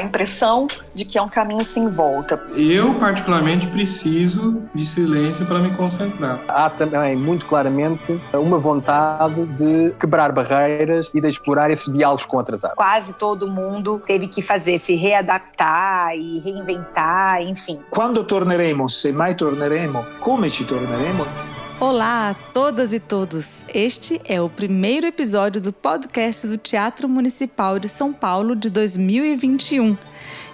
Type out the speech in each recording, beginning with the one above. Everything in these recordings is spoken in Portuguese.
a impressão de que é um caminho sem volta. Eu, particularmente, preciso de silêncio para me concentrar. Há também, muito claramente, uma vontade de quebrar barreiras e de explorar esses diálogos com outras artes. Quase todo mundo teve que fazer, se readaptar e reinventar, enfim. Quando torneremos, se mai torneremo, come ci torneremo? Olá a todas e todos! Este é o primeiro episódio do podcast do Teatro Municipal de São Paulo de 2021.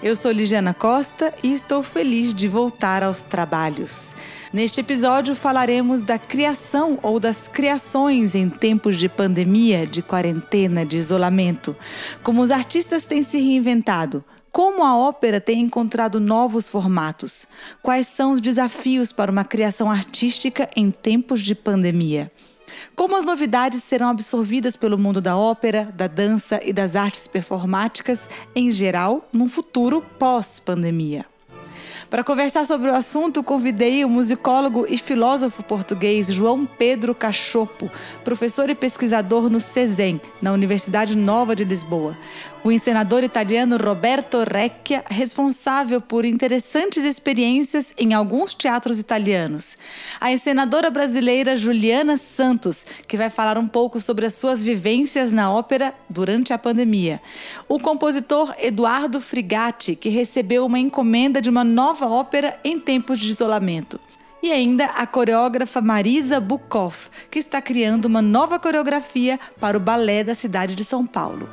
Eu sou Ligiana Costa e estou feliz de voltar aos trabalhos. Neste episódio falaremos da criação ou das criações em tempos de pandemia, de quarentena, de isolamento. Como os artistas têm se reinventado, como a ópera tem encontrado novos formatos? Quais são os desafios para uma criação artística em tempos de pandemia? Como as novidades serão absorvidas pelo mundo da ópera, da dança e das artes performáticas em geral num futuro pós-pandemia? Para conversar sobre o assunto, convidei o musicólogo e filósofo português João Pedro Cachopo, professor e pesquisador no CESEM, na Universidade Nova de Lisboa. O encenador italiano Roberto Recchia, responsável por interessantes experiências em alguns teatros italianos. A encenadora brasileira Juliana Santos, que vai falar um pouco sobre as suas vivências na ópera durante a pandemia. O compositor Eduardo Frigatti, que recebeu uma encomenda de uma nova nova ópera em tempos de isolamento. E ainda a coreógrafa Marisa Bukoff, que está criando uma nova coreografia para o balé da cidade de São Paulo.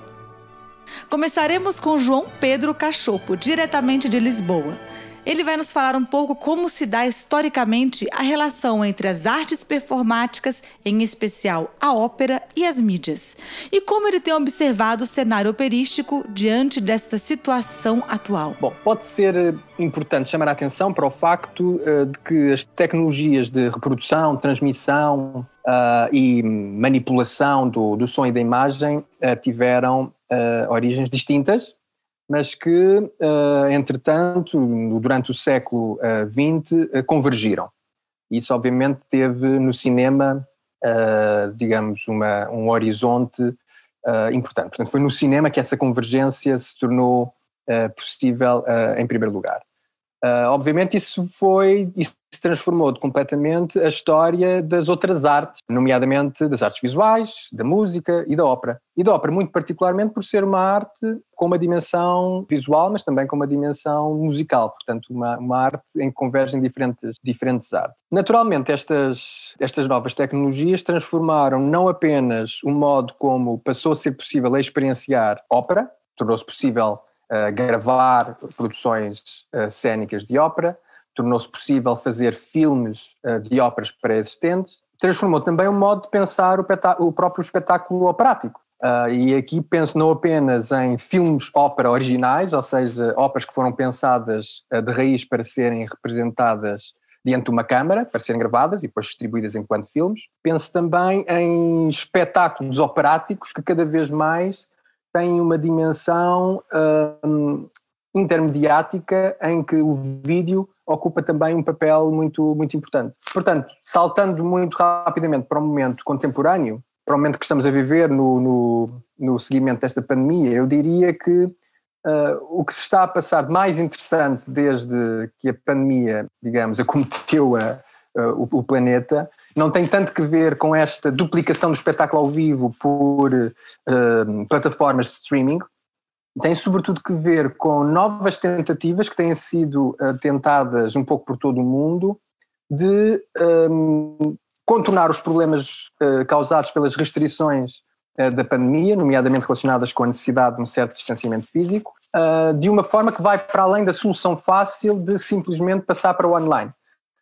Começaremos com João Pedro Cachopo, diretamente de Lisboa. Ele vai nos falar um pouco como se dá historicamente a relação entre as artes performáticas, em especial a ópera e as mídias, e como ele tem observado o cenário operístico diante desta situação atual. Bom, pode ser eh, importante chamar a atenção para o facto uh, de que as tecnologias de reprodução, transmissão uh, e manipulação do, do som e da imagem tiveram origens distintas mas que, uh, entretanto, durante o século XX, uh, uh, convergiram. Isso, obviamente, teve no cinema, digamos, uma, um horizonte importante. Portanto, foi no cinema que essa convergência se tornou possível, em primeiro lugar. Obviamente, isso foi, isso transformou completamente a história das outras artes, nomeadamente das artes visuais, da música e da ópera. E da ópera, muito particularmente por ser uma arte com uma dimensão visual, mas também com uma dimensão musical, portanto, uma, uma arte em que convergem diferentes, diferentes artes. Naturalmente, estas, estas novas tecnologias transformaram não apenas o modo como passou a ser possível experienciar ópera, tornou-se possível uh, gravar produções uh, cênicas de ópera, tornou-se possível fazer filmes uh, de óperas pré-existentes, transformou também o modo de pensar o, o próprio espetáculo operático. Uh, e aqui penso não apenas em filmes ópera originais, ou seja, óperas que foram pensadas uh, de raiz para serem representadas diante de uma câmara, para serem gravadas e depois distribuídas enquanto filmes. Penso também em espetáculos operáticos que cada vez mais têm uma dimensão uh, intermediática em que o vídeo ocupa também um papel muito, muito importante. Portanto, saltando muito rapidamente para o momento contemporâneo, para o momento que estamos a viver no, no, no seguimento desta pandemia, eu diria que uh, o que se está a passar de mais interessante desde que a pandemia, digamos, acometeu a, uh, o, o, planeta, não tem tanto que ver com esta duplicação do espetáculo ao vivo por uh, plataformas de streaming, tem sobretudo que ver com novas tentativas que têm sido uh, tentadas um pouco por todo o mundo de um, ehm, contornar os problemas uh, causados pelas restrições da pandemia, nomeadamente relacionadas com a necessidade de um certo distanciamento físico, de uma forma que vai para além da solução fácil de simplesmente passar para o online.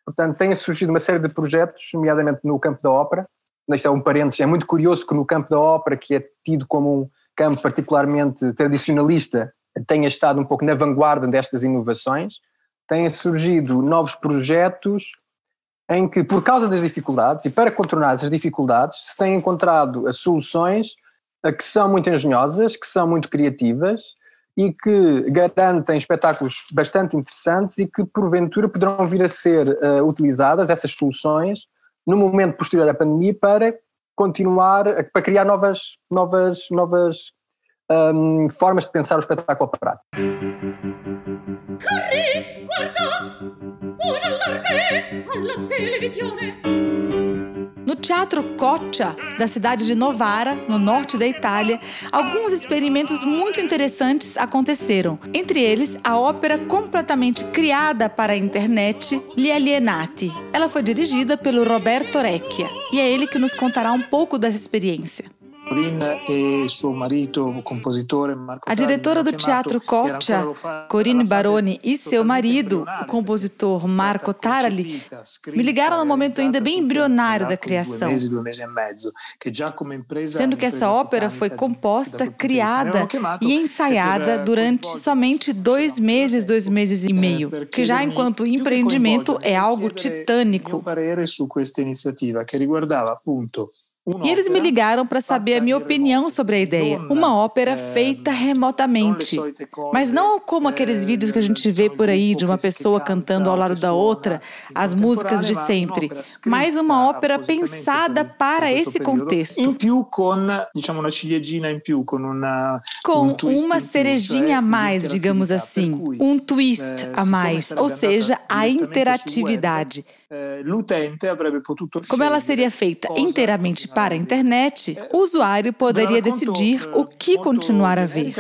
Portanto, tem surgido uma série de projetos, nomeadamente no campo da ópera. Isto é um parênteses, é muito curioso que no campo da ópera, que é tido como um campo particularmente tradicionalista tenha estado um pouco na vanguarda destas inovações, têm surgido novos projetos em que, por causa das dificuldades e para contornar essas dificuldades, se têm encontrado soluções que são muito engenhosas, que são muito criativas e que garantem espetáculos bastante interessantes e que, porventura, poderão vir a ser uh, utilizadas, essas soluções, no momento posterior à pandemia, para continuar, para criar novas, novas, novas um, formas de pensar o espetáculo operário. Corri, guarda, un allarme alla televisione. No Teatro Coccia, da cidade de Novara, no norte da Itália, alguns experimentos muito interessantes aconteceram. Entre eles, a ópera completamente criada para a internet, Gli Alienati. Ela foi dirigida pelo Roberto Recchia e é ele que nos contará um pouco dessa experiência. A diretora do Teatro Coccia, Corinne Baroni, e seu marido, o compositor Marco Tarali, me ligaram no momento ainda bem embrionário da criação. Sendo que essa ópera foi composta, criada e ensaiada durante somente dois meses, dois meses e meio, que já enquanto empreendimento é algo titânico. E eles me ligaram para saber a minha opinião sobre a ideia. Uma ópera feita remotamente. Mas não como aqueles vídeos que a gente vê por aí de uma pessoa cantando ao lado da outra as músicas de sempre, mas uma ópera pensada para esse contexto. Com uma cerejinha a mais, digamos assim, um twist a mais, ou seja, a interatividade. Como ela seria feita inteiramente para a internet, o usuário poderia decidir o que continuar a ver.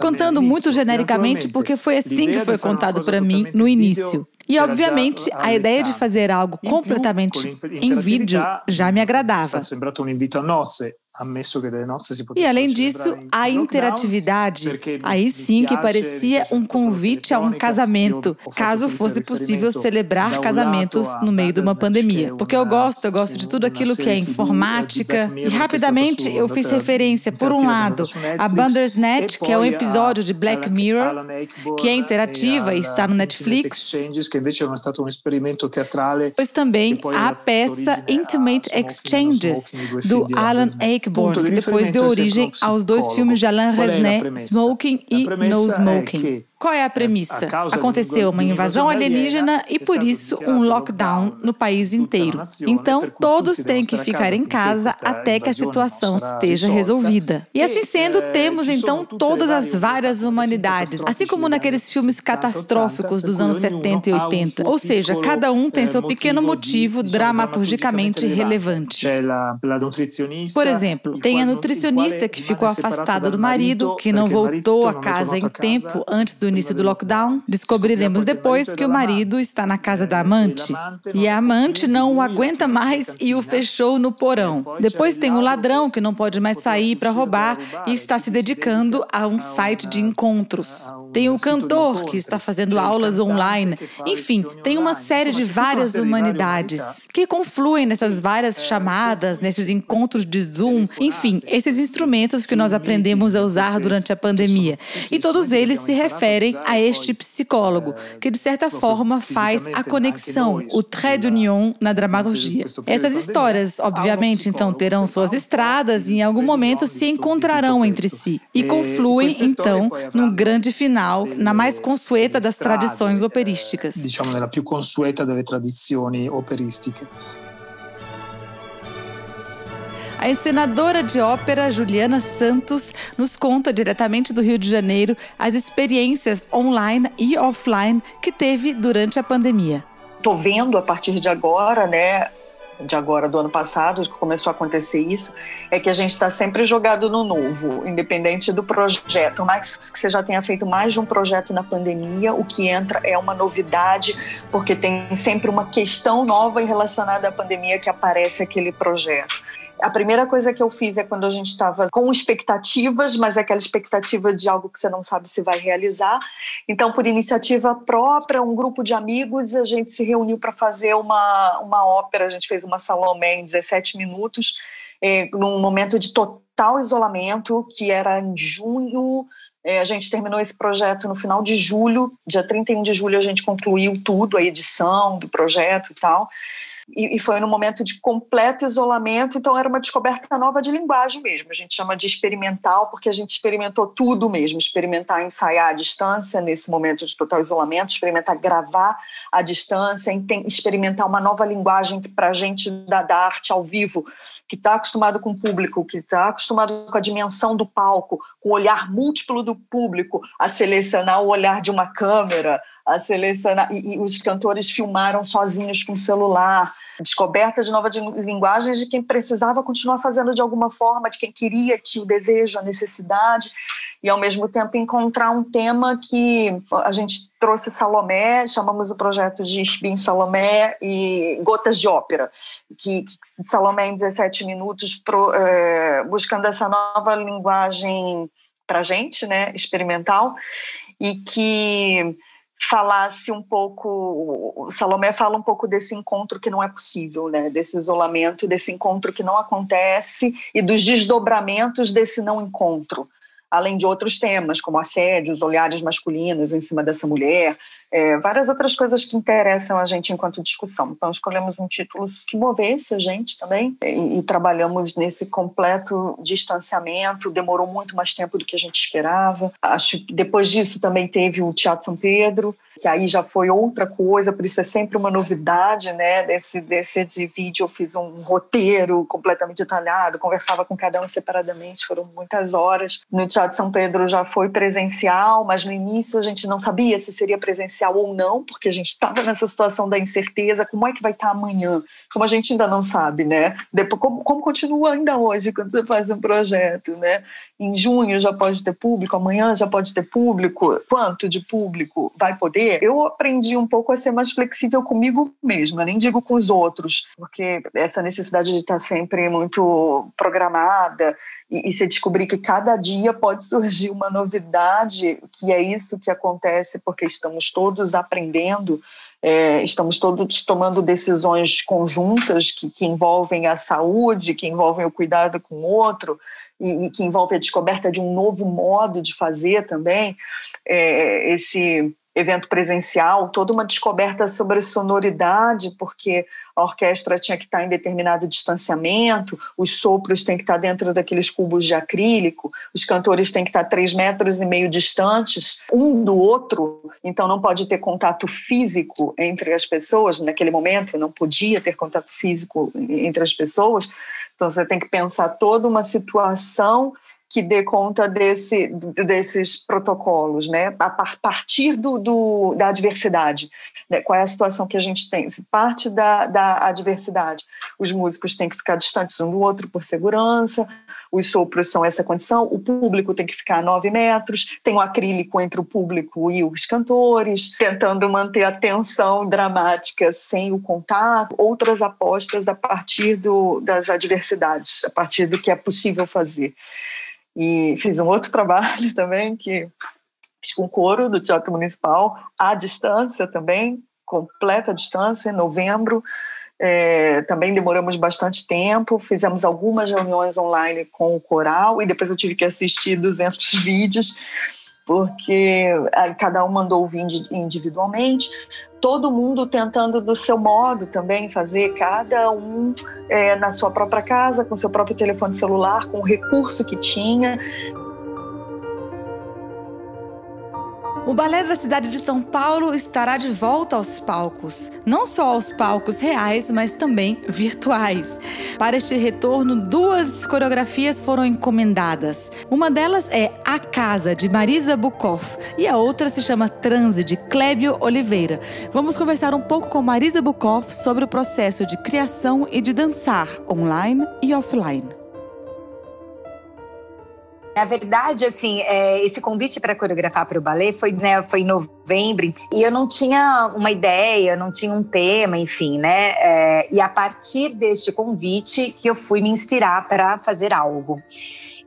Contando muito genericamente, porque foi assim que foi contado para mim no início. E, obviamente, a ideia de fazer algo completamente em vídeo já me agradava. E além disso, a interatividade, aí sim que parecia um convite a um casamento, caso fosse possível celebrar casamentos no meio de uma pandemia. Porque eu gosto, eu gosto de tudo aquilo que é informática. E rapidamente eu fiz referência, por um lado, a Bandersnatch, que é um episódio de Black Mirror, que é interativa e está no Netflix. Pois também a peça Intimate Exchanges, do Alan Que depois deu origem aos dois filmes de Alain Resnais, Smoking e No Smoking. Qual é a premissa? Aconteceu uma invasão alienígena e, por isso, um lockdown no país inteiro. Então, todos têm que ficar em casa até que a situação esteja resolvida. E assim sendo, temos então todas as várias humanidades, assim como naqueles filmes catastróficos dos anos 70 e 80. Ou seja, cada um tem seu pequeno motivo dramaturgicamente relevante. Por exemplo, tem a nutricionista que ficou afastada do marido, que não voltou a casa em tempo antes do início do lockdown, descobriremos depois que o marido está na casa da amante. e a amante não o aguenta mais e o fechou no porão. Depois tem o ladrão que não pode mais sair para roubar e está se dedicando a um site de encontros. Tem o cantor que está fazendo aulas online. Enfim, tem uma série de várias humanidades que confluem nessas várias chamadas, nesses encontros de Zoom, enfim, esses instrumentos que nós aprendemos a usar durante a pandemia. E todos eles se referem referem a este psicólogo, que de certa forma faz a conexão, o trait d'union na dramaturgia. Essas histórias, obviamente, então terão suas estradas e em algum momento se encontrarão entre si e confluem então num grande final, na mais consueta das tradições operísticas. Diciamo nella più consueta delle tradizioni operistiche. A encenadora de ópera Juliana Santos nos conta diretamente do Rio de Janeiro as experiências online e offline que teve durante a pandemia. Estou vendo a partir de agora, né, de agora do ano passado, que começou a acontecer isso, é que a gente está sempre jogado no novo, independente do projeto. Mais que você já tenha feito mais de um projeto na pandemia, o que entra é uma novidade, porque tem sempre uma questão nova relacionada à pandemia que aparece aquele projeto. A primeira coisa que eu fiz é quando a gente estava com expectativas, mas é aquela expectativa de algo que você não sabe se vai realizar. Então, por iniciativa própria, um grupo de amigos, a gente se reuniu para fazer uma, uma ópera. A gente fez uma Salomé em 17 minutos, é, num momento de total isolamento, que era em junho. É, a gente terminou esse projeto no final de julho, dia 31 de julho a gente concluiu tudo, a edição do projeto e tal e, e foi num momento de completo isolamento, então era uma descoberta nova de linguagem mesmo. A gente chama de experimental, porque a gente experimentou tudo mesmo, experimentar ensaiar à distância nesse momento de total isolamento, experimentar gravar à distância, experimentar uma nova linguagem para a gente da, da arte ao vivo, que está acostumado com o público, que está acostumado com a dimensão do palco, com o olhar múltiplo do público, a selecionar o olhar de uma câmera, a selecionar. E, e os cantores filmaram sozinhos com o celular descoberta de novas linguagens de quem precisava continuar fazendo de alguma forma, de quem queria, tinha o desejo, a necessidade, e ao mesmo tempo encontrar um tema que a gente trouxe Salomé, chamamos o projeto de Spin Salomé e Gotas de Ópera, que, que Salomé em 17 minutos, pro, é, buscando essa nova linguagem para a gente, né, experimental, e que falasse um pouco, o Salomé fala um pouco desse encontro que não é possível, né? Desse isolamento, desse encontro que não acontece e dos desdobramentos desse não encontro além de outros temas, como assédio, os olhares masculinos em cima dessa mulher, é, várias outras coisas que interessam a gente enquanto discussão. Então, escolhemos um título que movesse a gente também e, e, trabalhamos nesse completo distanciamento. Demorou muito mais tempo do que a gente esperava. Acho que depois disso também teve o Teatro São Pedro, que aí já foi outra coisa, por isso é sempre uma novidade, né? Desse, desse de vídeo eu fiz um roteiro completamente detalhado, conversava com cada um separadamente, foram muitas horas. No Teatro São Pedro já foi presencial, mas no início a gente não sabia se seria presencial ou não, porque a gente estava nessa situação da incerteza, como é que vai estar amanhã? Como a gente ainda não sabe, né? Depois, como, como continua ainda hoje quando você faz um projeto, né? Em junho já pode ter público, amanhã já pode ter público, quanto de público vai poder? eu aprendi um pouco a ser mais flexível comigo mesma, nem digo com os outros, porque essa necessidade de estar sempre muito programada e, e se descobrir que cada dia pode surgir uma novidade, que é isso que acontece porque estamos todos aprendendo, é, estamos todos tomando decisões conjuntas que, que, envolvem a saúde, que envolvem o cuidado com o outro e, e que envolvem a descoberta de um novo modo de fazer também. É, esse evento presencial, toda uma descoberta sobre sonoridade, porque a orquestra tinha que estar em determinado distanciamento, os sopros têm que estar dentro daqueles cubos de acrílico, os cantores têm que estar três metros e meio distantes um do outro, então não pode ter contato físico entre as pessoas, naquele momento não podia ter contato físico entre as pessoas, então você tem que pensar toda uma situação que dê conta desse, desses protocolos, né? a partir do, do, da adversidade. Né? Qual é a situação que a gente tem? Se parte da, da adversidade, os músicos têm que ficar distantes um do outro por segurança, os sopros são essa condição, o público tem que ficar a nove metros, tem o um acrílico entre o público e os cantores, tentando manter a tensão dramática sem o contato, outras apostas a partir do, das adversidades, a partir do que é possível fazer. E fiz um outro trabalho também, que fiz com coro do Teatro Municipal, à distância também, completa distância, em novembro. É, também demoramos bastante tempo, fizemos algumas reuniões online com o coral e depois eu tive que assistir 200 vídeos, porque cada um mandou ouvir individualmente, todo mundo tentando do seu modo também fazer, cada um é, na sua própria casa, com seu próprio telefone celular, com o recurso que tinha. O Balé da cidade de São Paulo estará de volta aos palcos, não só aos palcos reais, mas também virtuais. Para este retorno, duas coreografias foram encomendadas. Uma delas é A Casa, de Marisa Bukoff, e a outra se chama Transe, de Clébio Oliveira. Vamos conversar um pouco com Marisa Bukoff sobre o processo de criação e de dançar online e offline. Na verdade, assim, é, esse convite para coreografar para o balé foi, né, foi em novembro e eu não tinha uma ideia, não tinha um tema, enfim, né? É, e a partir deste convite que eu fui me inspirar para fazer algo.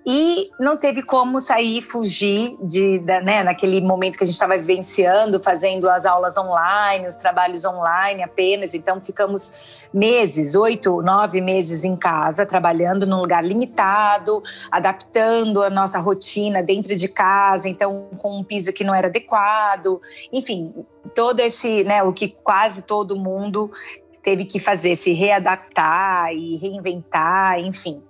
E não teve como sair, fugir de, da, né, naquele momento que a gente estava vivenciando, fazendo as aulas online, os trabalhos online apenas. Então, ficamos meses, oito, nove meses em casa, trabalhando num lugar limitado, adaptando a nossa rotina dentro de casa, então, com um piso que não era adequado. Enfim, todo esse, né, o que quase todo mundo teve que fazer, se readaptar e reinventar, enfim.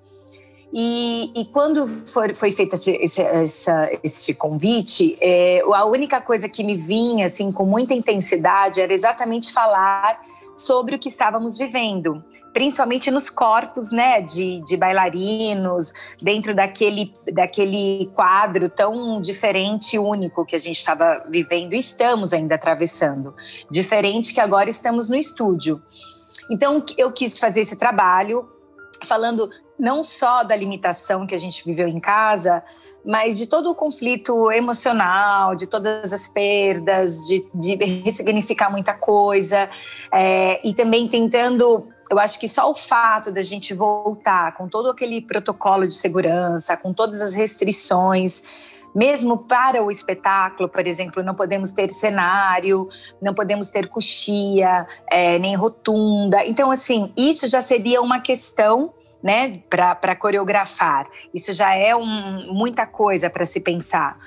E, e quando for, foi feito esse, esse, essa, esse convite, é, a única coisa que me vinha assim com muita intensidade era exatamente falar sobre o que estávamos vivendo, principalmente nos corpos, né, de, de bailarinos, dentro daquele, daquele quadro tão diferente e único que a gente estava vivendo e estamos ainda atravessando. Diferente que agora estamos no estúdio. Então, eu quis fazer esse trabalho falando não só da limitação que a gente viveu em casa, mas de todo o conflito emocional, de todas as perdas, de, de ressignificar muita coisa, é, e também tentando. Eu acho que só o fato da gente voltar com todo aquele protocolo de segurança, com todas as restrições, mesmo para o espetáculo, por exemplo, não podemos ter cenário, não podemos ter coxia, é, nem rotunda. Então, assim, isso já seria uma questão né, para coreografar. Isso já é um, muita coisa para se pensar.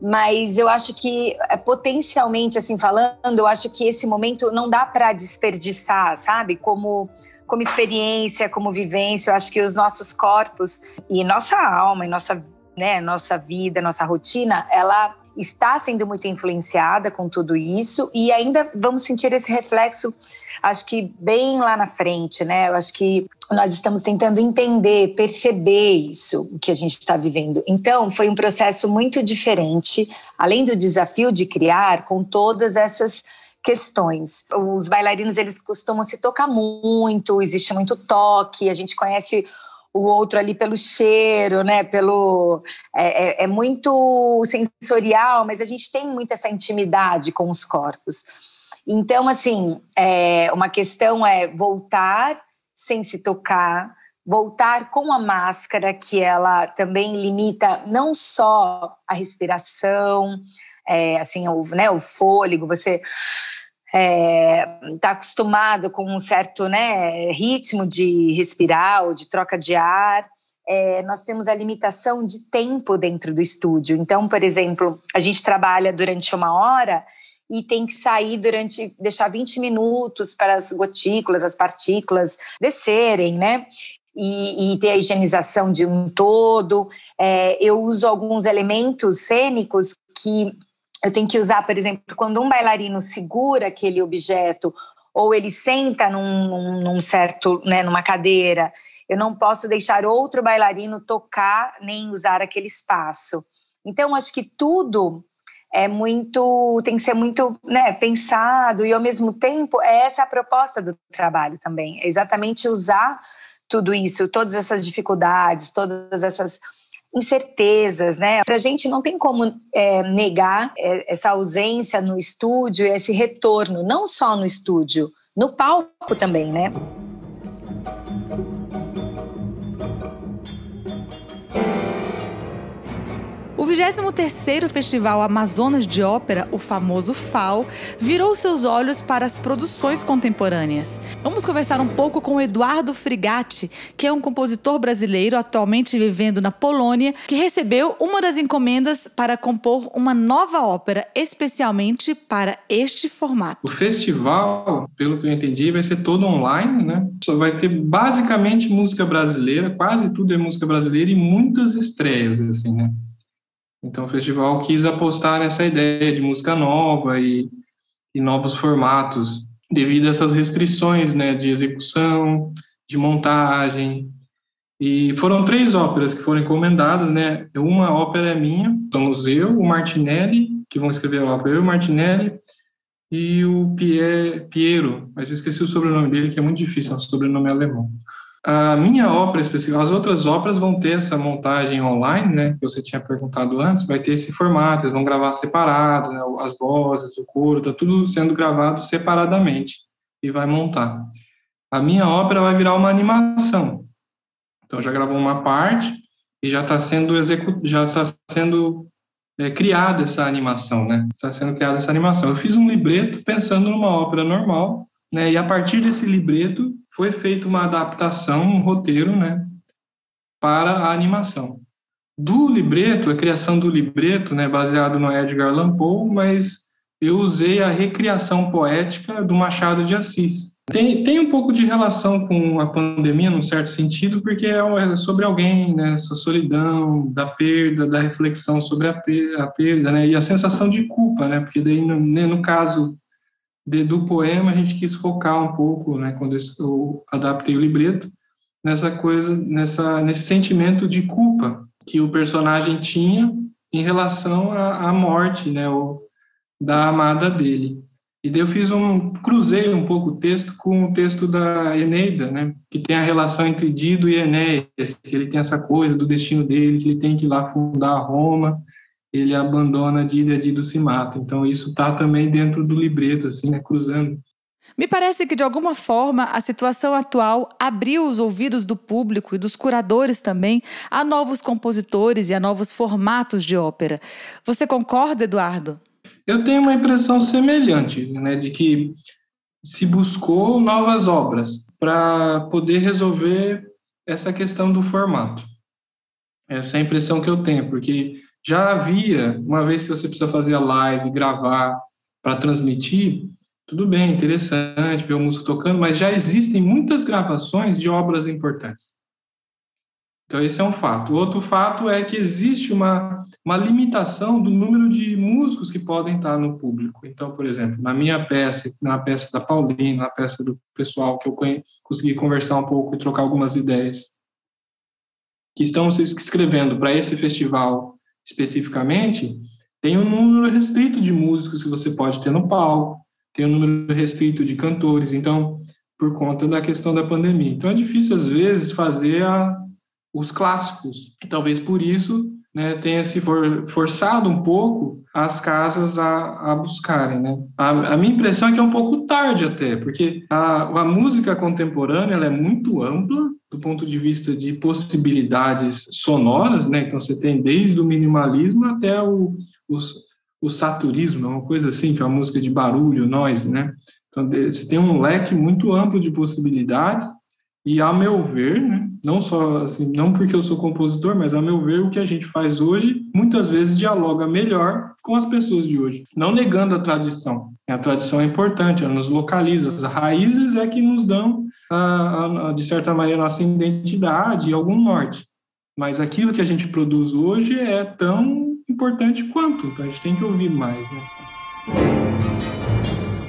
Mas eu acho que, é, potencialmente, assim, falando, eu acho que esse momento não dá para desperdiçar, sabe? Como, como experiência, como vivência. Eu acho que os nossos corpos e nossa alma e nossa, né, nossa vida, nossa rotina, ela está sendo muito influenciada com tudo isso e ainda vamos sentir esse reflexo acho que bem lá na frente, né? Eu acho que nós estamos tentando entender, perceber isso que a gente está vivendo. Então, foi um processo muito diferente, além do desafio de criar com todas essas questões. Os bailarinos eles costumam se tocar muito, existe muito toque, a gente conhece o outro ali pelo cheiro, né? Pelo é, é, é muito sensorial, mas a gente tem muito essa intimidade com os corpos. Então, assim, é, uma questão é voltar sem se tocar, voltar com a máscara, que ela também limita não só a respiração, é, assim, o, né, o fôlego, você está é, tá acostumado com um certo né, ritmo de respirar ou de troca de ar. É, nós temos a limitação de tempo dentro do estúdio. Então, por exemplo, a gente trabalha durante uma hora e tem que sair durante, deixar 20 minutos para as gotículas, as partículas descerem, né? E, e ter a higienização de um todo. É, eu uso alguns elementos cênicos que eu tenho que usar, por exemplo, quando um bailarino segura aquele objeto ou ele senta num, num, certo, né, numa cadeira, eu não posso deixar outro bailarino tocar nem usar aquele espaço. Então, acho que tudo é muito tem que ser muito né, pensado e ao mesmo tempo é essa a proposta do trabalho também é exatamente usar tudo isso todas essas dificuldades todas essas incertezas né? Para a gente não tem como é, negar é, essa ausência no estúdio e esse retorno não só no estúdio no palco também né 23º Festival Amazonas de Ópera, o famoso FAO, virou seus olhos para as produções contemporâneas. Vamos conversar um pouco com Eduardo Frigatti, que é um compositor brasileiro atualmente vivendo na Polônia, que recebeu uma das encomendas para compor uma nova ópera especialmente para este formato. O festival, pelo que eu entendi, vai ser todo online, né? Só vai ter basicamente música brasileira, quase tudo é música brasileira e muitas estreias, assim, né? Então, o festival quis apostar nessa ideia de música nova e, e novos formatos, devido a essas restrições né, de execução, de montagem. E foram três óperas que foram encomendadas, né? Uma ópera é minha, somos eu, o Martinelli, que vão escrever a ópera, eu, o Martinelli, e o Piero, mas eu esqueci o sobrenome dele, que é muito difícil, é um sobrenome alemão. A minha ópera específica, as outras óperas vão ter essa montagem online, né, que você tinha perguntado antes, vai ter esse formato, eles vão gravar separado, né, as vozes, o coro, tá tudo sendo gravado separadamente e vai montar. A minha ópera vai virar uma animação. Então já gravou uma parte e já está sendo execut... já está sendo é, criada essa animação, né? Está sendo criada essa animação. Eu fiz um libreto pensando numa ópera normal, né? E a partir desse libreto foi feita uma adaptação, um roteiro, né, para a animação. Do libreto, a criação do libreto, né, baseado no Edgar Allan Poe, mas eu usei a recriação poética do Machado de Assis. Tem, tem um pouco de relação com a pandemia, num certo sentido, porque é, é sobre alguém, né, essa solidão, da perda, da reflexão sobre a perda, a perda né, e a sensação de culpa, né, porque daí, no, né, no caso de, do poema a gente quis focar um pouco, né, quando eu adaptei o libreto, nessa coisa, nessa, nesse sentimento de culpa que o personagem tinha em relação à, morte, né, o, da amada dele. E daí eu fiz um, cruzei um pouco o texto com o texto da Eneida, né, que tem a relação entre Dido e Enéas, que ele tem essa coisa do destino dele, que ele tem que ir lá fundar Roma, ele abandona Dido e Dido se mata. Então isso está também dentro do libreto, assim, né, cruzando. Me parece que, de alguma forma, a situação atual abriu os ouvidos do público e dos curadores também a novos compositores e a novos formatos de ópera. Você concorda, Eduardo? Eu tenho uma impressão semelhante, né, de que se buscou novas obras para poder resolver essa questão do formato. Essa é a impressão que eu tenho, porque já havia, uma vez que você precisa fazer a live, gravar para transmitir, tudo bem, interessante ver o músico tocando, mas já existem muitas gravações de obras importantes. Então, esse é um fato. O outro fato é que existe uma, uma limitação do número de músicos que podem estar no público. Então, por exemplo, na minha peça, na peça da Paulina, na peça do pessoal que eu consegui conversar um pouco e trocar algumas ideias, que estão se inscrevendo para esse festival especificamente, tem um número restrito de músicos que você pode ter no palco, tem um número restrito de cantores, então, por conta da questão da pandemia. Então, é difícil, às vezes, fazer a os clássicos. E talvez por isso né, tenha se for, forçado um pouco as casas a, a buscarem. Né? A, a, minha impressão é que é um pouco tarde até, porque a, a música contemporânea é muito ampla do ponto de vista de possibilidades sonoras, né? então você tem desde o minimalismo até o, o, o saturismo, uma coisa assim, que é uma música de barulho, noise, né? Então, você tem um leque muito amplo de possibilidades e, a meu ver, né, não só assim, não porque eu sou compositor, mas a meu ver o que a gente faz hoje muitas vezes dialoga melhor com as pessoas de hoje, não negando a tradição. A tradição é importante, ela nos localiza, as raízes é que nos dão a, a, de certa maneira nossa identidade e algum norte. Mas aquilo que a gente produz hoje é tão importante quanto, então a gente tem que ouvir mais, né?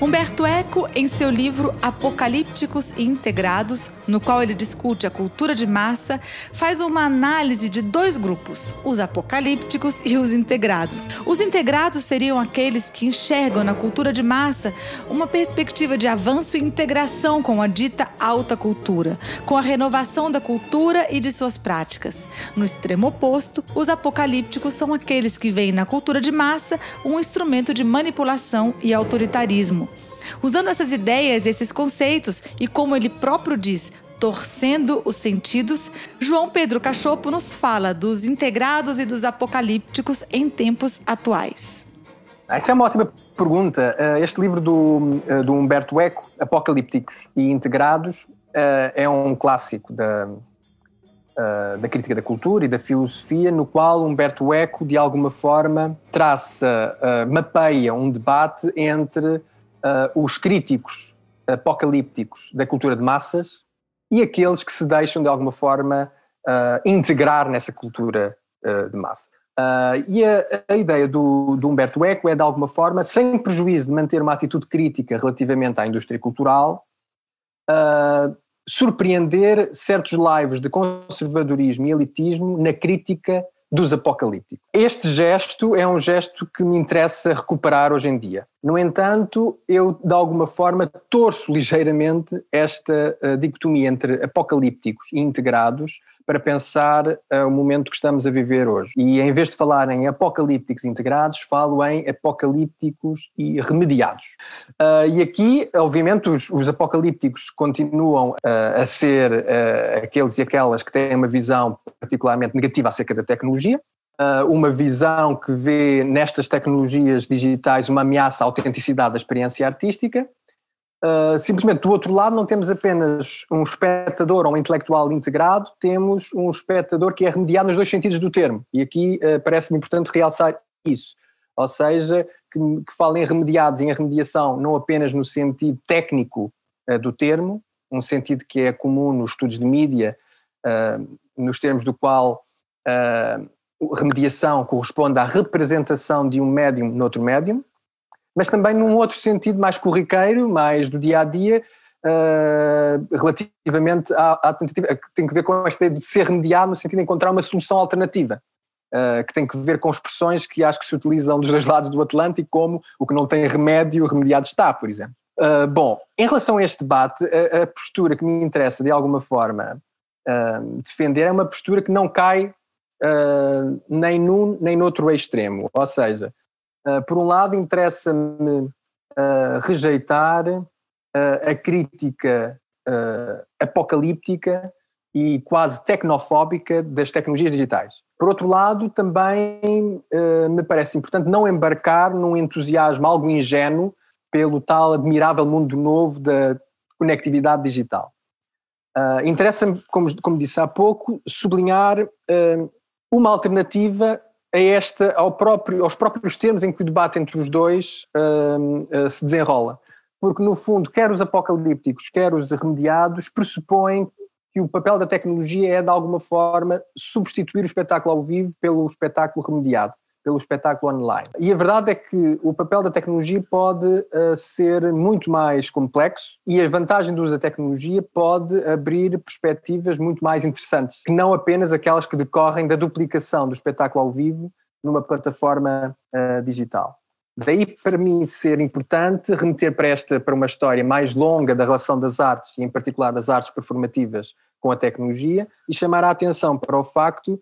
Humberto Eco, em seu livro Apocalípticos e Integrados, no qual ele discute a cultura de massa, faz uma análise de dois grupos, os apocalípticos e os integrados. Os integrados seriam aqueles que enxergam na cultura de massa uma perspectiva de avanço e integração com a dita alta cultura, com a renovação da cultura e de suas práticas. No extremo oposto, os apocalípticos são aqueles que veem na cultura de massa um instrumento de manipulação e autoritarismo. Usando essas ideias, esses conceitos e, como ele próprio diz, torcendo os sentidos, João Pedro Cachopo nos fala dos integrados e dos apocalípticos em tempos atuais. Essa é uma ótima pergunta. Ah, este livro do, ah, do Humberto Eco, Apocalípticos e Integrados, é um clássico da, da crítica da cultura e da filosofia, no qual Humberto Eco, de alguma forma, traça, mapeia um debate entre uh, os críticos apocalípticos da cultura de massas e aqueles que se deixam de alguma forma uh, integrar nessa cultura uh, de massa. Uh, e a, a, ideia do, do, Humberto Eco é, de alguma forma, sem prejuízo de manter uma atitude crítica relativamente à indústria cultural, surpreender certos lives de conservadorismo e elitismo na crítica dos apocalípticos. Este gesto é um gesto que me interessa recuperar hoje em dia. No entanto, eu de alguma forma torço ligeiramente esta uh, dicotomia entre apocalípticos e integrados para pensar uh, o momento que estamos a viver hoje. E em vez de falar em apocalípticos integrados, falo em apocalípticos e remediados. Uh, e aqui, obviamente, os, os apocalípticos continuam uh, a ser aqueles e aquelas que têm uma visão particularmente negativa acerca da tecnologia, uma visão que vê nestas tecnologias digitais uma ameaça à autenticidade da experiência artística, Uh, simplesmente do outro lado não temos apenas um espectador ou um intelectual integrado, temos um espectador que é remediado nos dois sentidos do termo. E aqui uh, parece-me importante realçar isso. Ou seja, que, que fala em remediados em remediação não apenas no sentido técnico uh, do termo, um sentido que é comum nos estudos de mídia, nos termos do qual remediação corresponde à representação de um médium noutro médium, mas também num outro sentido mais corriqueiro, mais do dia a dia, uh, relativamente à, à, tentativa, que tem que ver com esta ideia de ser remediado no sentido de encontrar uma solução alternativa. Uh, que tem que ver com expressões que acho que se utilizam dos dois lados do Atlântico, como o que não tem remédio, remediado está, por exemplo. Uh, bom, em relação a este debate, a, a, postura que me interessa de alguma forma uh, defender é uma postura que não cai nem num nem noutro extremo. Ou seja, por um lado, interessa-me rejeitar a crítica apocalíptica e quase tecnofóbica das tecnologias digitais. Por outro lado, também uh, me parece importante não embarcar num entusiasmo algo ingênuo pelo tal admirável mundo novo da conectividade digital. Uh, Interessa-me, como, como, disse há pouco, sublinhar uh, uma alternativa a esta, ao próprio, aos próprios termos em que o debate entre os dois se desenrola. Porque, no fundo, quer os apocalípticos, quer os remediados, pressupõem que o papel da tecnologia é, de alguma forma, substituir o espetáculo ao vivo pelo espetáculo remediado, pelo espetáculo online. E a verdade é que o papel da tecnologia pode uh, ser muito mais complexo e a vantagem do uso da tecnologia pode abrir perspectivas muito mais interessantes, que não apenas aquelas que decorrem da duplicação do espetáculo ao vivo numa plataforma uh, digital. Daí, para mim, ser importante remeter para, esta, para uma história mais longa da relação das artes, e em particular das artes performativas, com a tecnologia, e chamar a atenção para o facto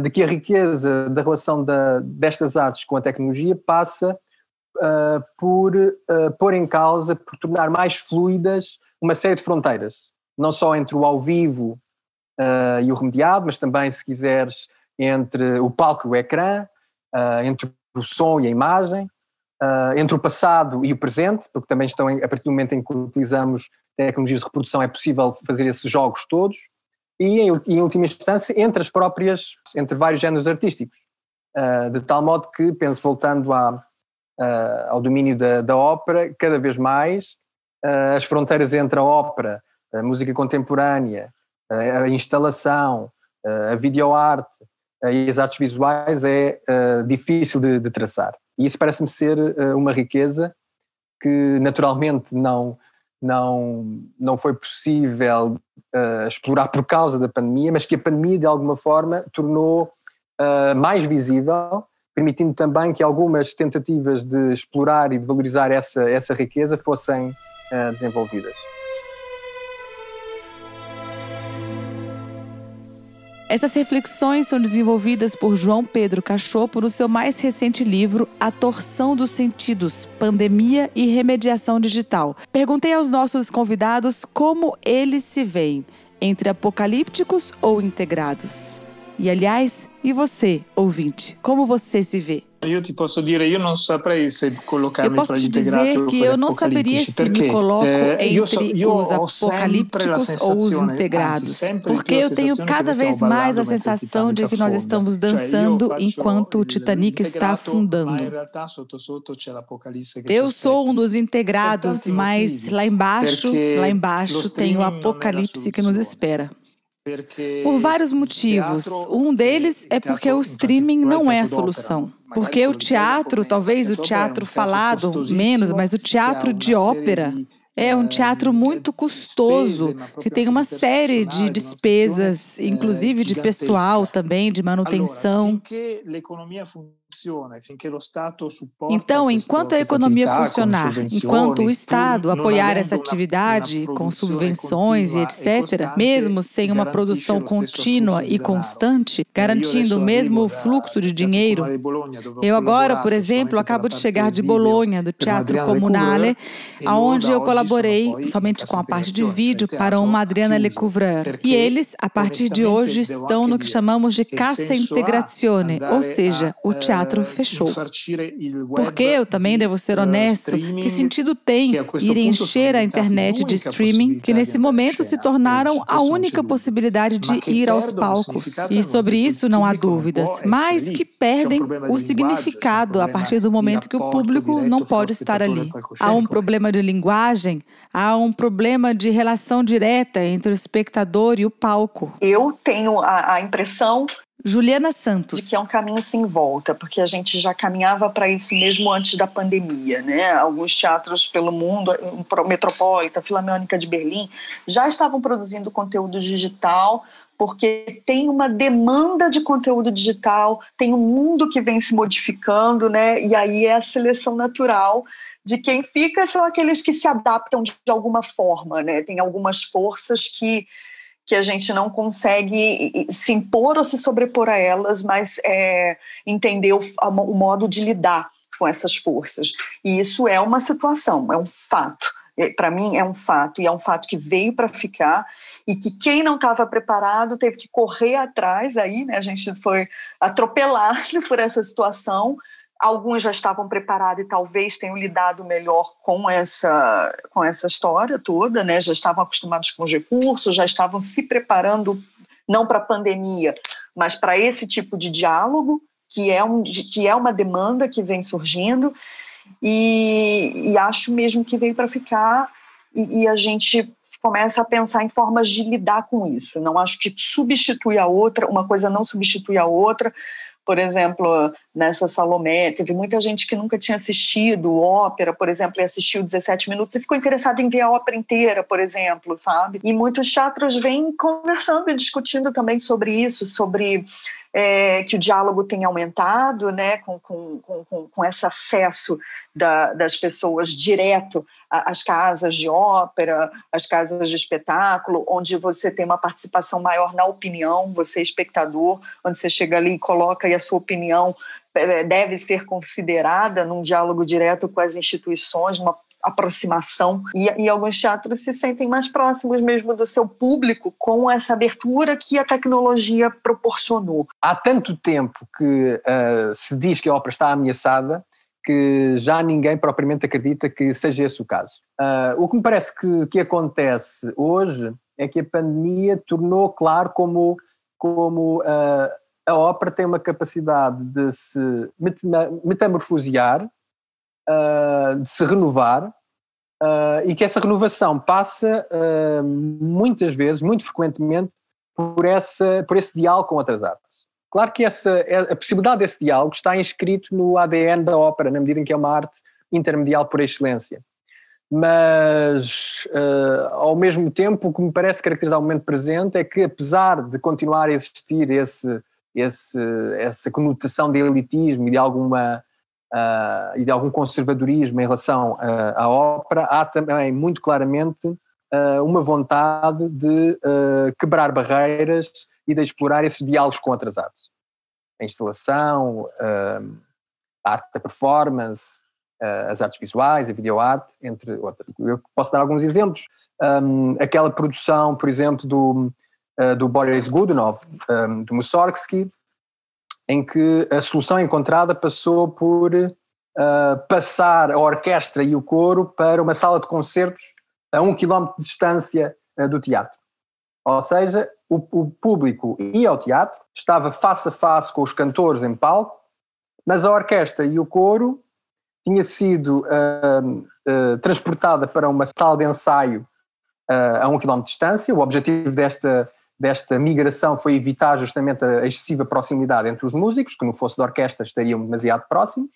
de que a riqueza da relação da, destas artes com a tecnologia passa uh, por uh, pôr em causa, por tornar mais fluidas uma série de fronteiras, não só entre o ao vivo e o remediado, mas também, se quiseres, entre o palco e o ecrã, entre o som e a imagem, uh, entre o passado e o presente, porque também estão em, a partir do momento em que utilizamos tecnologias de reprodução é possível fazer esses jogos todos, e em, em última instância entre as próprias, entre vários géneros artísticos, uh, de tal modo que, penso, voltando à, uh, ao domínio da, da, ópera, cada vez mais as fronteiras entre a ópera, a música contemporânea, a instalação, a videoarte, e as artes visuais é uh, difícil de, de, traçar. E isso parece-me ser uh, uma riqueza que naturalmente não, não, não foi possível uh, explorar por causa da pandemia, mas que a pandemia de alguma forma tornou mais visível, permitindo também que algumas tentativas de explorar e de valorizar essa, essa riqueza fossem desenvolvidas. Essas reflexões são desenvolvidas por João Pedro Cachopo no seu mais recente livro A Torção dos Sentidos: Pandemia e Remediação Digital. Perguntei aos nossos convidados como eles se veem, entre apocalípticos ou integrados. E aliás, e você, ouvinte, como você se vê? Io ti posso saprei se collocarmi eu posso te dizer que eu não saberia se me coloco eh, entre so, os apocalípticos ou os integrados, porque eu tenho cada vez mais a sensação de que nós estamos dançando enquanto o Titanic está afundando. Eu sou um dos integrados, mas lá embaixo, lá embaixo tem o apocalipse que nos espera. Por vários motivos. Um deles é porque o streaming não é a solução. Porque o teatro, talvez o teatro falado menos, mas o teatro de ópera é um teatro muito custoso, que tem uma série de despesas, inclusive de pessoal também, de manutenção. Então, enquanto a economia funcionar, enquanto o Estado apoiar essa atividade com subvenções e etc., mesmo sem uma produção contínua e constante, garantindo o mesmo fluxo de dinheiro, eu agora, por exemplo, acabo de chegar de Bolonha, do Teatro Comunale, aonde eu colaborei somente com a parte de vídeo para uma Adriana Lecouvreur. E eles, a partir de hoje, estão no que chamamos de Cassa Integrazione, ou seja, o teatro teatro fechou. Porque eu também devo ser honesto, que sentido tem ir encher a internet de streaming, que nesse momento se tornaram a única possibilidade de ir aos palcos. E sobre isso não há dúvidas, mas que perdem o significado a partir do momento que o público não pode estar ali. Há um problema de linguagem, há um problema de relação direta entre o espectador e o palco. Eu tenho a, a impressão Juliana Santos. De que é um caminho sem volta, porque a gente já caminhava para isso mesmo antes da pandemia, né? Alguns teatros pelo mundo, Metropolita, Filarmônica de Berlim, já estavam produzindo conteúdo digital, porque tem uma demanda de conteúdo digital, tem um mundo que vem se modificando, né? E aí é a seleção natural de quem fica são aqueles que se adaptam de, de alguma forma, né? Tem algumas forças que que a gente não consegue se impor ou se sobrepor a elas, mas é, entender o, o modo de lidar com essas forças. E isso é uma situação, é um fato para mim é um fato e é um fato que veio para ficar e que quem não estava preparado teve que correr atrás aí, né? A gente foi atropelado por essa situação Alguns já estavam preparados e talvez tenham lidado melhor com essa, com essa história toda, né? já estavam acostumados com os recursos, já estavam se preparando não para a pandemia, mas para esse tipo de diálogo, que é, um, que é uma demanda que vem surgindo, e, e acho mesmo que veio para ficar, e, e a gente começa a pensar em formas de lidar com isso. Não acho que substitui a outra, uma coisa não substitui a outra, por exemplo, nessa Salomé, teve muita gente que nunca tinha assistido ópera, por exemplo, e assistiu 17 minutos e ficou interessado em ver a ópera inteira, por exemplo, sabe? E muitos teatros vêm conversando e discutindo também sobre isso, sobre é, que o diálogo tem aumentado, né, com, com, com, com esse acesso da, das pessoas direto às casas de ópera, às casas de espetáculo, onde você tem uma participação maior na opinião, você é espectador, onde você chega ali e coloca e a sua opinião é, deve ser considerada num diálogo direto com as instituições, uma aproximação e, e, alguns teatros se sentem mais próximos mesmo do seu público com essa abertura que a tecnologia proporcionou. Há tanto tempo que uh, se diz que a ópera está ameaçada que já ninguém propriamente acredita que seja esse o caso. Uh, o que me parece que, que acontece hoje é que a pandemia tornou claro como, como uh, a ópera tem uma capacidade de se metamorfosear uh, de se renovar uh, e que essa renovação passa uh, muitas vezes, muito frequentemente, por, essa, por esse diálogo com outras artes. Claro que essa, é, a possibilidade desse diálogo está inscrito no ADN da ópera, na medida em que é uma arte intermedial por excelência. Mas, ao mesmo tempo, o que me parece caracterizar o momento presente é que, apesar de continuar a existir esse, esse, essa conotação de elitismo e de alguma uh, e de algum conservadorismo em relação uh, à ópera, há também muito claramente uh, uma vontade de quebrar barreiras e de explorar esses diálogos com outras artes. A instalação, a arte da performance, as artes visuais, a videoarte, entre outras. Eu posso dar alguns exemplos. Aquela produção, por exemplo, do, do Boris Godunov, do Mussorgsky, em que a solução encontrada passou por uh, passar a orquestra e o coro para uma sala de concertos a um quilómetro de distância uh, do teatro. Ou seja, o, o, público ia ao teatro, estava face a face com os cantores em palco, mas a orquestra e o coro tinha sido uh, transportada para uma sala de ensaio a um quilómetro de distância. O objetivo desta desta migração foi evitar justamente a excessiva proximidade entre os músicos, que no fosse de orquestra estariam demasiado próximos,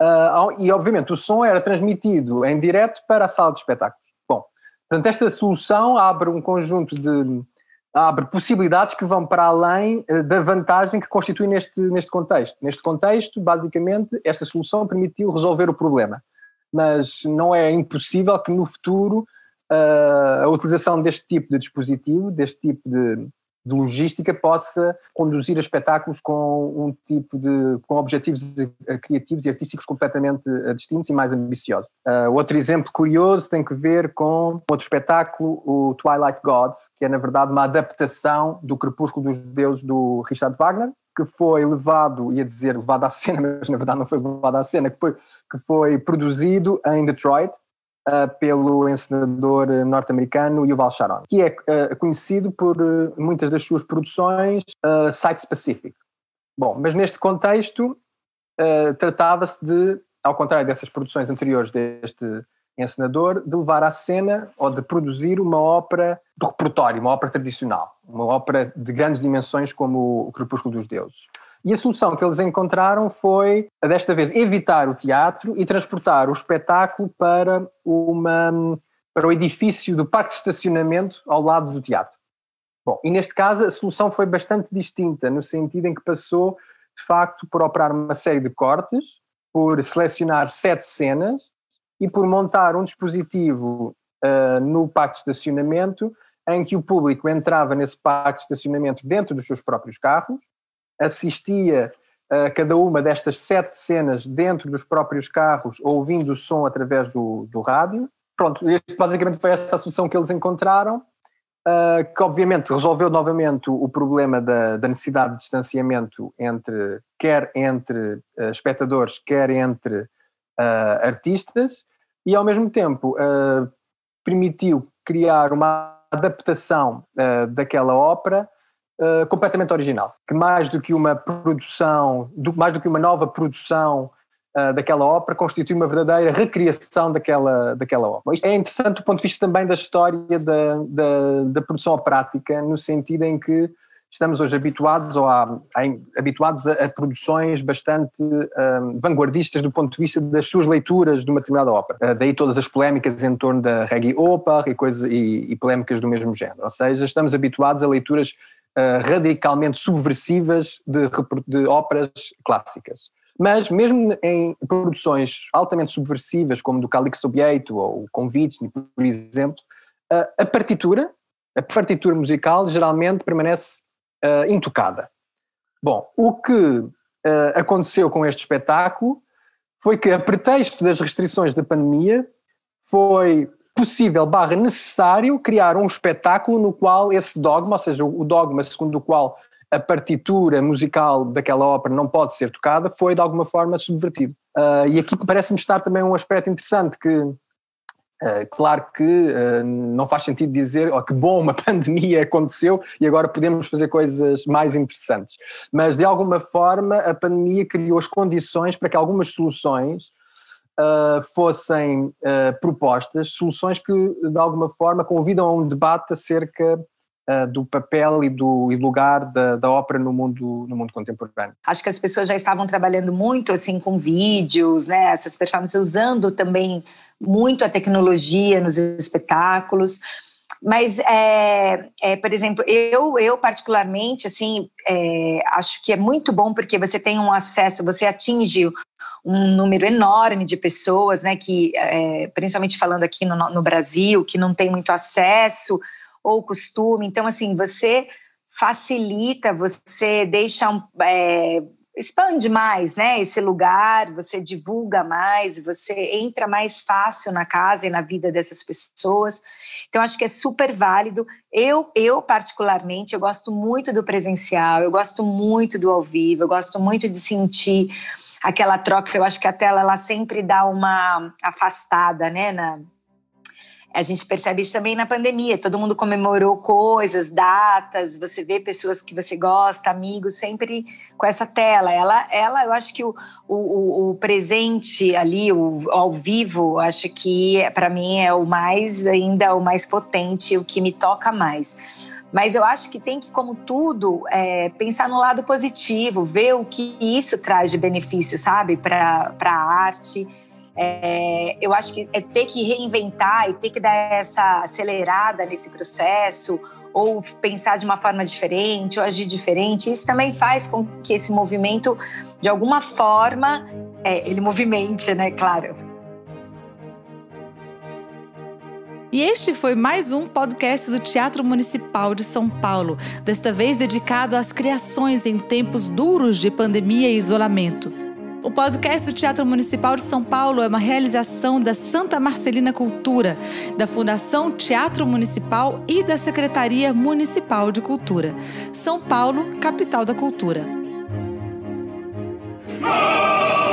uh, e obviamente o som era transmitido em direto para a sala de espetáculos. Bom, portanto esta solução abre um conjunto de abre possibilidades que vão para além uh, da vantagem que constitui neste, neste contexto. Neste contexto, basicamente, esta solução permitiu resolver o problema, mas não é impossível que no futuro a utilização deste tipo de dispositivo, deste tipo de, de logística possa conduzir a espetáculos com um tipo de com objetivos criativos e artísticos completamente eh, distintos e mais ambiciosos. Uh, outro exemplo curioso tem que ver com outro espetáculo, o Twilight Gods, que é na verdade uma adaptação do Crepúsculo dos Deuses do Richard Wagner, que foi levado, ia dizer levado à cena, mas na verdade não foi levado à cena, que foi, que foi produzido em Detroit uh, pelo encenador norte-americano Yuval Sharon, que é uh, conhecido por uh, muitas das suas produções site-specific. Bom, mas neste contexto tratava-se de, ao contrário dessas produções anteriores deste, encenador, de levar à cena ou de produzir uma ópera de repertório, uma ópera tradicional, uma ópera de grandes dimensões como o Crepúsculo dos Deuses. E a solução que eles encontraram foi, desta vez, evitar o teatro e transportar o espetáculo para, uma, para o edifício do parque de estacionamento ao lado do teatro. Bom, e neste caso a solução foi bastante distinta, no sentido em que passou, de facto, por operar uma série de cortes, por selecionar sete cenas e por montar um dispositivo uh, no parque de estacionamento em que o público entrava nesse parque de estacionamento dentro dos seus próprios carros, assistia a cada uma destas sete cenas dentro dos próprios carros, ouvindo o som através do, do rádio. Pronto, este basicamente foi esta a solução que eles encontraram uh, que obviamente resolveu novamente o, problema da, da, necessidade de distanciamento entre, quer entre uh, espectadores, quer entre uh, artistas, e ao mesmo tempo permitiu criar uma adaptação daquela ópera completamente original, que mais do que uma produção, do, mais do que uma nova produção uh, daquela ópera constitui uma verdadeira recriação daquela, daquela ópera. Isto é interessante do ponto de vista também da história da, da, da produção operática, no sentido em que estamos hoje habituados, ou a, a habituados a, a, produções bastante um, ah, vanguardistas do ponto de vista das suas leituras de uma determinada ópera. Uh, daí todas as polémicas em torno da reggae opera e, coisa, e, e, polémicas do mesmo género. Ou seja, estamos habituados a leituras uh, radicalmente subversivas de, de óperas clássicas. Mas mesmo em produções altamente subversivas, como do Calixto Bieto ou o Convite, por exemplo, a partitura, a partitura musical geralmente permanece uh, intocada. Bom, o que aconteceu com este espetáculo foi que, a pretexto das restrições da pandemia, foi possível barra necessário criar um espetáculo no qual esse dogma, ou seja, o dogma segundo o qual a partitura musical daquela ópera não pode ser tocada, foi de alguma forma subvertido. Uh, e aqui parece-me estar também um aspecto interessante que, uh, claro que uh, não faz sentido dizer oh, que bom uma pandemia aconteceu e agora podemos fazer coisas mais interessantes, mas de alguma forma a pandemia criou as condições para que algumas soluções fossem propostas, soluções que de alguma forma convidam a um debate acerca uh, do papel e do e lugar da, da ópera no mundo, no mundo contemporâneo. Acho que as pessoas já estavam trabalhando muito assim com vídeos, né, essas performances, usando também muito a tecnologia nos espetáculos. Mas, é, é, por exemplo, eu, eu particularmente, assim, é, acho que é muito bom porque você tem um acesso, você atinge um número enorme de pessoas, né, que, é, principalmente falando aqui no, no Brasil, que não tem muito acesso ou costume. Então, assim, você facilita, você deixa um, é, expande mais, né? Esse lugar, você divulga mais, você entra mais fácil na casa e na vida dessas pessoas. Então acho que é super válido. Eu, eu particularmente, eu gosto muito do presencial, eu gosto muito do ao vivo, eu gosto muito de sentir aquela troca. Eu acho que a tela ela sempre dá uma afastada, né? Na, a gente percebe isso também na pandemia. Todo mundo comemorou coisas, datas. Você vê pessoas que você gosta, amigos, sempre com essa tela. Ela, ela eu acho que o, o, o presente ali, o ao vivo, acho que para mim é o mais ainda o mais potente, o que me toca mais. Mas eu acho que tem que, como tudo, é, pensar no lado positivo, ver o que isso traz de benefício, sabe, para a arte é, eu acho que é ter que reinventar e ter que dar essa acelerada nesse processo, ou pensar de uma forma diferente, ou agir diferente, isso também faz com que esse movimento, de alguma forma, é, ele movimente, né? Claro. E este foi mais um podcast do Teatro Municipal de São Paulo, desta vez dedicado às criações em tempos duros de pandemia e isolamento. O podcast do Teatro Municipal de São Paulo é uma realização da Santa Marcelina Cultura, da Fundação Teatro Municipal e da Secretaria Municipal de Cultura. São Paulo, capital da cultura. Ah!